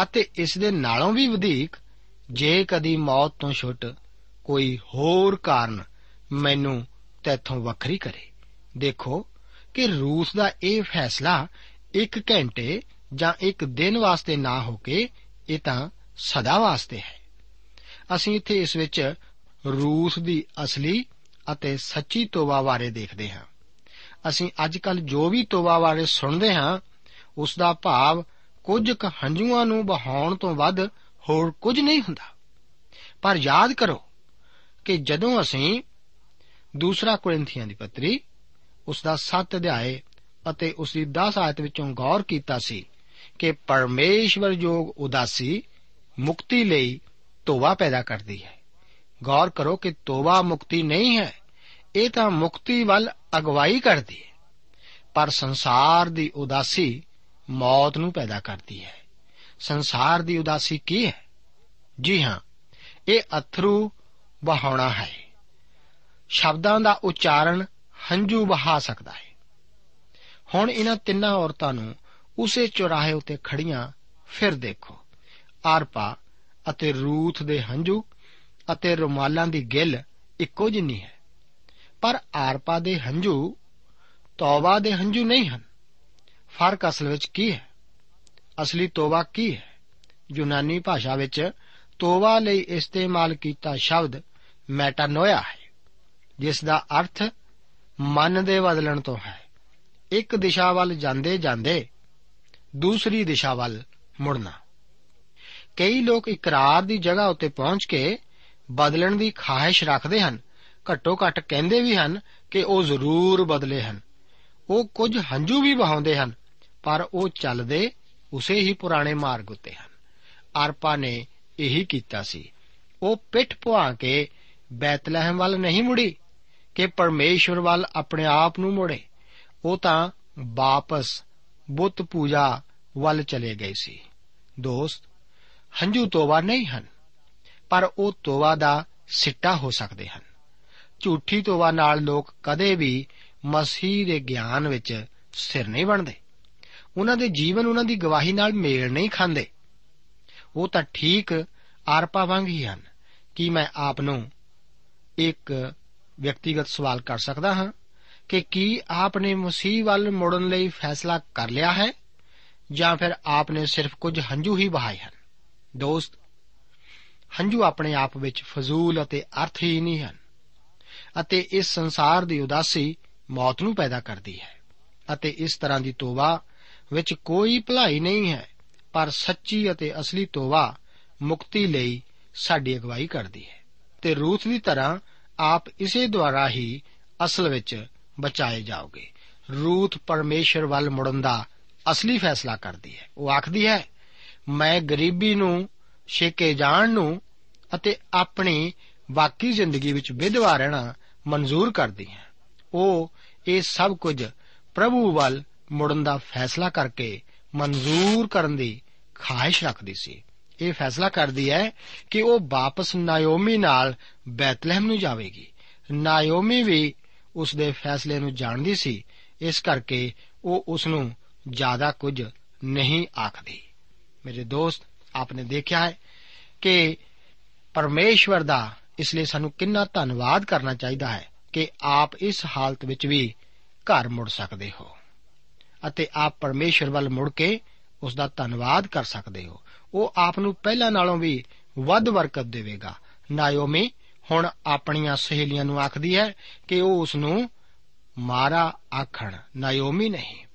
[SPEAKER 2] ਅਤੇ ਇਸ ਦੇ ਨਾਲੋਂ ਵੀ ਵਧੇਕ, ਜੇ ਕਦੀ ਮੌਤ ਤੋਂ ਛੁੱਟ ਕੋਈ ਹੋਰ ਕਾਰਨ ਮੈਨੂੰ ਤੇਥੋਂ ਵੱਖਰੀ ਕਰੇ। ਦੇਖੋ ਕਿ ਰੂਸ ਦਾ ਇਹ ਫੈਸਲਾ ਇੱਕ ਘੰਟੇ ਜਾਂ ਇੱਕ ਦਿਨ ਵਾਸਤੇ ਨਾ ਹੋ ਕੇ ਇਹ ਤਾਂ ਸਦਾ ਵਾਸਤੇ ਹੈ। ਅਸੀਂ ਇੱਥੇ ਇਸ ਵਿੱਚ ਰੂਸ ਦੀ ਅਸਲੀ ਅਤੇ ਸੱਚੀ ਤੋਬਾ ਬਾਰੇ ਦੇਖਦੇ ਹਾਂ। ਅਸੀਂ ਅੱਜਕੱਲ ਜੋ ਵੀ ਤੋਬਾ ਬਾਰੇ ਸੁਣਦੇ ਹਾਂ, ਉਸ ਦਾ ਭਾਵ ਕੁਝ ਕੁ ਹੰਝੂਆਂ ਨੂੰ ਬਹਾਉਣ ਤੋਂ ਵੱਧ ਹੋਰ ਕੁਝ ਨਹੀਂ ਹੁੰਦਾ। ਪਰ ਯਾਦ ਕਰੋ ਕਿ ਜਦੋਂ ਅਸੀਂ ਦੂਸਰਾ ਕੋਰਿੰਥੀਆਂ ਦੀ ਪੱਤਰੀ ਉਸ ਦਾ 7 ਅਧਿਆਏ ਅਤੇ ਉਸ ਦੀ 10 ਆਇਤ ਵਿੱਚੋਂ ਗੌਰ ਕੀਤਾ ਸੀ ਕਿ ਪਰਮੇਸ਼ਵਰ ਜੋਗ ਉਦਾਸੀ ਮੁਕਤੀ ਲਈ ਤੋਬਾ ਪੈਦਾ ਕਰਦੀ ਹੈ। ਗੌਰ ਕਰੋ ਕਿ ਤੋਬਾ ਮੁਕਤੀ ਨਹੀਂ ਹੈ, ਇਹ ਤਾਂ ਮੁਕਤੀ ਵੱਲ ਅਗਵਾਈ ਕਰਦੀ ਹੈ। ਪਰ ਸੰਸਾਰ ਦੀ ਉਦਾਸੀ ਮੌਤ ਨੂੰ ਪੈਦਾ ਕਰਦੀ ਹੈ। ਸੰਸਾਰ ਦੀ ਉਦਾਸੀ ਕੀ ਹੈ? ਜੀ ਹਾਂ, ਇਹ ਅਥਰੂ ਬਹਾਉਣਾ ਹੈ। ਸ਼ਬਦਾਂ ਦਾ ਉਚਾਰਨ ਹੰਝੂ ਬਹਾ ਸਕਦਾ ਹੈ। ਹੁਣ ਇਹਨਾਂ ਤਿੰਨਾਂ ਔਰਤਾਂ ਨੂੰ ਉਸੇ ਚੌਰਾਹੇ ਉੱਤੇ ਖੜੀਆਂ ਫਿਰ ਦੇਖੋ। ਆਰਪਾ ਅਤੇ ਰੂਥ ਦੇ ਹੰਝੂ ਅਤੇ ਰੁਮਾਲਾਂ ਦੀ ਗਿੱਲ ਇੱਕੋ ਜਿੰਨੀ ਹੈ। ਪਰ ਆਰਪਾ ਦੇ ਹੰਝੂ ਤੌਬਾ ਦੇ ਹੰਝੂ ਨਹੀਂ ਹਨ। ਫ਼ਰਕ ਅਸਲ ਵਿੱਚ ਕੀ ਹੈ? ਅਸਲੀ ਤੋਬਾ ਕੀ ਹੈ? ਯੂਨਾਨੀ ਭਾਸ਼ਾ ਵਿੱਚ ਤੋਬਾ ਲਈ ਇਸਤੇਮਾਲ ਕੀਤਾ ਸ਼ਬਦ ਮੈਟਾਨੋਇਆ ਹੈ, ਜਿਸ ਦਾ ਅਰਥ ਮਨ ਦੇ ਬਦਲਣ ਤੋਂ ਹੈ। ਇੱਕ ਦਿਸ਼ਾ ਵੱਲ ਜਾਂਦੇ ਜਾਂਦੇ ਦੂਸਰੀ ਦਿਸ਼ਾ ਵੱਲ ਮੁੜਨਾ। ਕਈ ਲੋਕ ਇਕਰਾਰ ਦੀ ਜਗ੍ਹਾ ਉੱਤੇ ਪਹੁੰਚ ਕੇ ਬਦਲਣ ਦੀ ਖਾਹਿਸ਼ ਰੱਖਦੇ ਹਨ। ਘੱਟੋ ਘੱਟ ਕਹਿੰਦੇ ਵੀ ਹਨ ਕਿ ਉਹ ਜ਼ਰੂਰ ਬਦਲੇ ਹਨ। ਉਹ ਕੁਝ ਹੰਝੂ ਵੀ ਵਹਾਉਂਦੇ ਹਨ, ਪਰ ਉਹ ਚੱਲਦੇ ਉਸੇ ਹੀ ਪੁਰਾਣੇ ਮਾਰਗ ਉੱਤੇ ਹਨ। ਆਰਪਾ ਨੇ ਇਹੀ ਕੀਤਾ ਸੀ। ਉਹ ਪਿੱਠ ਪੁਆ ਕੇ ਬੈਤਲਹਿਮ ਵੱਲ ਨਹੀਂ ਮੁੜੀ। ਕਿ ਪਰਮੇਸ਼ਵਰ ਵੱਲ ਆਪਣੇ ਆਪ ਨੂੰ ਮੋੜੇ। ਉਹ ਤਾਂ ਵਾਪਸ ਬੁੱਤ ਪੂਜਾ ਵੱਲ ਚਲੇ ਗਏ ਸੀ। ਦੋਸਤ, ਹੰਝੂ ਤੋਬਾ ਨਹੀਂ ਹਨ, ਪਰ ਉਹ ਤੋਬਾ ਦਾ ਸਿੱਟਾ ਹੋ ਸਕਦੇ ਹਨ। ਝੂਠੀ ਤੋਬਾ ਨਾਲ ਲੋਕ ਕਦੇ ਵੀ ਮਸੀਹ ਦੇ ਗਿਆਨ ਵਿੱਚ ਸਥਿਰ ਨਹੀਂ ਬਣਦੇ। ਉਹਨਾਂ ਦੇ ਜੀਵਨ ਉਹਨਾਂ ਦੀ ਗਵਾਹੀ ਨਾਲ ਮੇਲ ਨਹੀਂ ਖਾਂਦੇ। ਉਹ ਤਾਂ ਠੀਕ ਆਰਪਾ ਵਾਂਗ ਹੀ ਹਨ ਕੀ ਮੈਂ ਆਪ ਨੂੰ ਇੱਕ ਵਿਅਕਤੀਗਤ ਸਵਾਲ ਕਰ ਸਕਦਾ ਹਾਂ ਕਿ ਕੀ ਆਪ ਨੇ ਮਸੀਹ ਵੱਲ ਮੁੜਨ ਲਈ ਫੈਸਲਾ ਕਰ ਲਿਆ ਹੈ ਜਾਂ ਫਿਰ ਆਪ ਨੇ ਸਿਰਫ ਕੁਝ ਹੰਝੂ ਹੀ ਵਹਾਏ ਹਨ? ਦੋਸਤ, ਹੰਝੂ ਆਪਣੇ ਆਪ ਵਿੱਚ ਫਜ਼ੂਲ ਅਤੇ ਅਰਥਹੀਨ ਹੀ ਹਨ ਅਤੇ ਇਸ ਸੰਸਾਰ ਦੀ ਉਦਾਸੀ ਮੌਤ ਨੂੰ ਪੈਦਾ ਕਰਦੀ ਹੈ ਅਤੇ ਇਸ ਤਰ੍ਹਾਂ ਦੀ ਤੋਬਾ ਵਿੱਚ ਕੋਈ ਭਲਾਈ ਨਹੀਂ ਹੈ, ਪਰ ਸੱਚੀ ਅਤੇ ਅਸਲੀ ਤੋਬਾ ਮੁਕਤੀ ਲਈ ਸਾਡੀ ਅਗਵਾਈ ਕਰਦੀ ਹੈ। ਤੇ ਰੂਥ ਦੀ ਤਰ੍ਹਾਂ ਆਪ ਇਸੇ ਦੁਆਰਾ ਹੀ ਅਸਲ ਵਿੱਚ ਬਚਾਏ ਜਾਓਗੇ। ਰੂਥ ਪਰਮੇਸ਼ਰ ਵੱਲ ਮੁੜਨ ਦਾ ਅਸਲੀ ਫੈਸਲਾ ਕਰਦੀ ਹੈ। ਉਹ ਆਖਦੀ ਹੈ, ਮੈਂ ਗਰੀਬੀ ਨੂੰ, ਛੇਕੇ ਜਾਣ ਨੂੰ ਅਤੇ ਆਪਣੀ ਬਾਕੀ ਜ਼ਿੰਦਗੀ ਵਿੱਚ ਵਿਧਵਾ ਰਹਿਣਾ ਮਨਜ਼ੂਰ ਕਰਦੀ ਹੈ। ਉਹ ਇਹ ਸਭ ਕੁਝ ਪ੍ਰਭੂ ਵੱਲ ਮੁੜਨ ਦਾ ਫੈਸਲਾ ਕਰਕੇ ਮਨਜ਼ੂਰ ਕਰਨ ਦੀ ਖਾਹਿਸ਼ ਰੱਖਦੀ ਸੀ। ਇਹ ਫੈਸਲਾ ਕਰਦੀ ਹੈ ਕਿ ਉਹ ਵਾਪਸ ਨਾਇਓਮੀ ਨਾਲ ਬੈਤਲਹਿਮ ਨੂੰ ਜਾਵੇਗੀ। ਨਾਇਓਮੀ ਵੀ ਉਸ ਦੇ ਫੈਸਲੇ ਨੂੰ ਜਾਣਦੀ ਸੀ, ਇਸ ਕਰਕੇ ਉਹ ਉਸ ਨੂੰ ਜ਼ਿਆਦਾ ਕੁਝ ਨਹੀਂ ਆਖਦੀ। ਮੇਰੇ ਦੋਸਤ, ਆਪਨੇ ਦੇਖਿਆ ਹੈ ਕਿ ਪਰਮੇਸ਼ਵਰ ਦਾ ਇਸ ਲਈ ਸਾਨੂੰ ਕਿੰਨਾ ਧੰਨਵਾਦ ਕਰਨਾ ਚਾਹੀਦਾ ਹੈ ਕਿ ਆਪ ਇਸ ਹਾਲਤ ਵਿੱਚ ਵੀ ਘਰ ਮੁੜ ਸਕਦੇ ਹੋ ਅਤੇ ਆਪ ਪਰਮੇਸ਼ਵਰ ਵੱਲ ਮੁੜ ਕੇ ਉਸ ਦਾ ਧੰਨਵਾਦ ਕਰ ਸਕਦੇ ਹੋ। ਉਹ ਆਪ ਨੂੰ ਪਹਿਲਾਂ ਨਾਲੋਂ ਵੀ ਵੱਧ ਬਰਕਤ ਦੇਵੇਗਾ। ਨਾਇਓਮੀ ਹੁਣ ਆਪਣੀਆਂ ਸਹੇਲੀਆਂ ਨੂੰ ਆਖਦੀ ਹੈ ਕਿ ਉਹ ਉਸ ਨੂੰ ਮਾਰਾ ਆਖਣ। ਨਾਇਓਮੀ ਨਹੀਂ।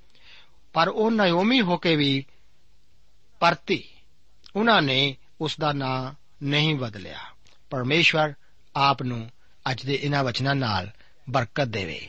[SPEAKER 2] ਪਰ ਉਹ ਨਾਇਓਮੀ ਹੋ ਕੇ ਵੀ ਪਰਤੀ। ਉਹਨਾਂ ਨੇ ਉਸ ਦਾ ਨਾਂ ਨਹੀਂ ਬਦਲਿਆ। ਪਰਮੇਸ਼ਵਰ ਆਪ ਨੂੰ ਅੱਜ ਦੇ ਇਹਨਾਂ ਵਚਨਾਂ ਨਾਲ ਬਰਕਤ ਦੇਵੇ।